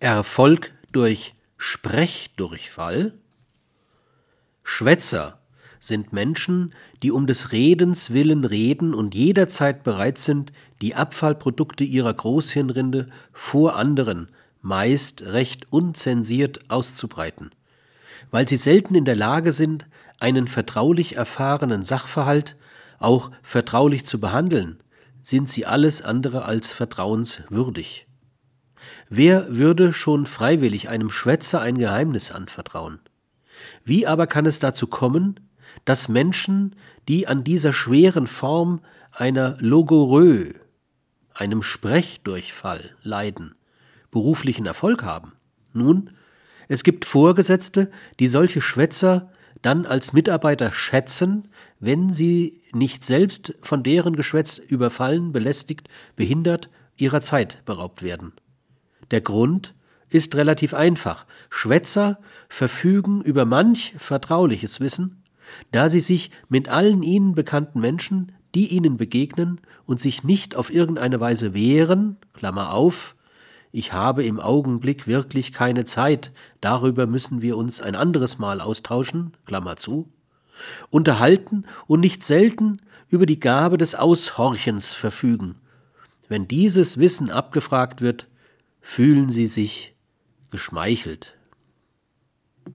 Erfolg durch Sprechdurchfall. Schwätzer sind Menschen, die um des Redens willen reden und jederzeit bereit sind, die Abfallprodukte ihrer Großhirnrinde vor anderen, meist recht unzensiert auszubreiten. Weil sie selten in der Lage sind, einen vertraulich erfahrenen Sachverhalt auch vertraulich zu behandeln, sind sie alles andere als vertrauenswürdig. Wer würde schon freiwillig einem Schwätzer ein Geheimnis anvertrauen? Wie aber kann es dazu kommen, dass Menschen, die an dieser schweren Form einer Logorö, einem Sprechdurchfall leiden, beruflichen Erfolg haben? Nun, es gibt Vorgesetzte, die solche Schwätzer dann als Mitarbeiter schätzen, wenn sie nicht selbst von deren Geschwätz überfallen, belästigt, behindert, ihrer Zeit beraubt werden. Der Grund ist relativ einfach. Schwätzer verfügen über manch vertrauliches Wissen, da sie sich mit allen ihnen bekannten Menschen, die ihnen begegnen und sich nicht auf irgendeine Weise wehren, Klammer auf, ich habe im Augenblick wirklich keine Zeit, darüber müssen wir uns ein anderes Mal austauschen, Klammer zu, unterhalten und nicht selten über die Gabe des Aushorchens verfügen. Wenn dieses Wissen abgefragt wird, fühlen sie sich geschmeichelt.